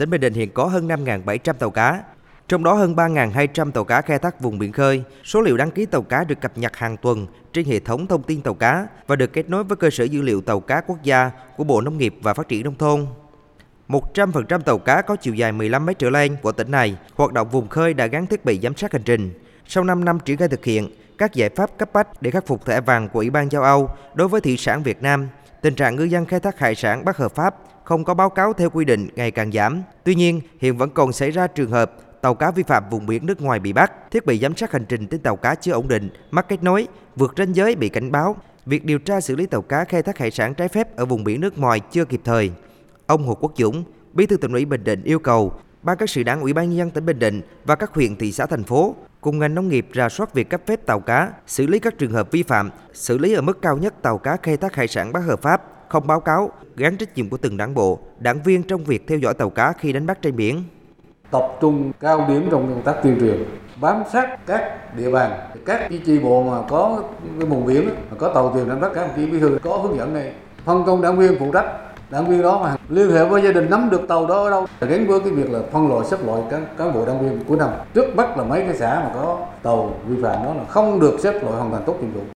tỉnh Bình Định hiện có hơn 5.700 tàu cá, trong đó hơn 3.200 tàu cá khai thác vùng biển khơi. Số liệu đăng ký tàu cá được cập nhật hàng tuần trên hệ thống thông tin tàu cá và được kết nối với cơ sở dữ liệu tàu cá quốc gia của Bộ Nông nghiệp và Phát triển Nông thôn. 100% tàu cá có chiều dài 15 mét trở lên của tỉnh này hoạt động vùng khơi đã gắn thiết bị giám sát hành trình. Sau 5 năm triển khai thực hiện các giải pháp cấp bách để khắc phục thẻ vàng của Ủy ban châu Âu đối với thủy sản Việt Nam, tình trạng ngư dân khai thác hải sản bất hợp pháp không có báo cáo theo quy định ngày càng giảm. Tuy nhiên, hiện vẫn còn xảy ra trường hợp tàu cá vi phạm vùng biển nước ngoài bị bắt, thiết bị giám sát hành trình trên tàu cá chưa ổn định, mất kết nối, vượt ranh giới bị cảnh báo, việc điều tra xử lý tàu cá khai thác hải sản trái phép ở vùng biển nước ngoài chưa kịp thời. Ông Hồ Quốc Dũng, Bí thư tỉnh ủy Bình Định yêu cầu ban các sự đảng Ủy ban nhân dân tỉnh Bình Định và các huyện thị xã thành phố cùng ngành nông nghiệp rà soát việc cấp phép tàu cá, xử lý các trường hợp vi phạm, xử lý ở mức cao nhất tàu cá khai thác hải sản bất hợp pháp, không báo cáo, gắn trách nhiệm của từng đảng bộ, đảng viên trong việc theo dõi tàu cá khi đánh bắt trên biển. Tập trung cao điểm trong công tác tuyên truyền, bám sát các địa bàn, các cái chi bộ mà có cái vùng biển mà có tàu thuyền đánh bắt các đồng chí bí thư có hướng dẫn này, phân công đảng viên phụ trách đảng viên đó mà. Liên hệ với gia đình nắm được tàu đó ở đâu. Gắn với cái việc là phân loại, xếp loại các cán bộ đảng viên cuối năm. Trước mắt là mấy cái xã mà có tàu vi phạm đó là không được xếp loại hoàn thành tốt nhiệm vụ.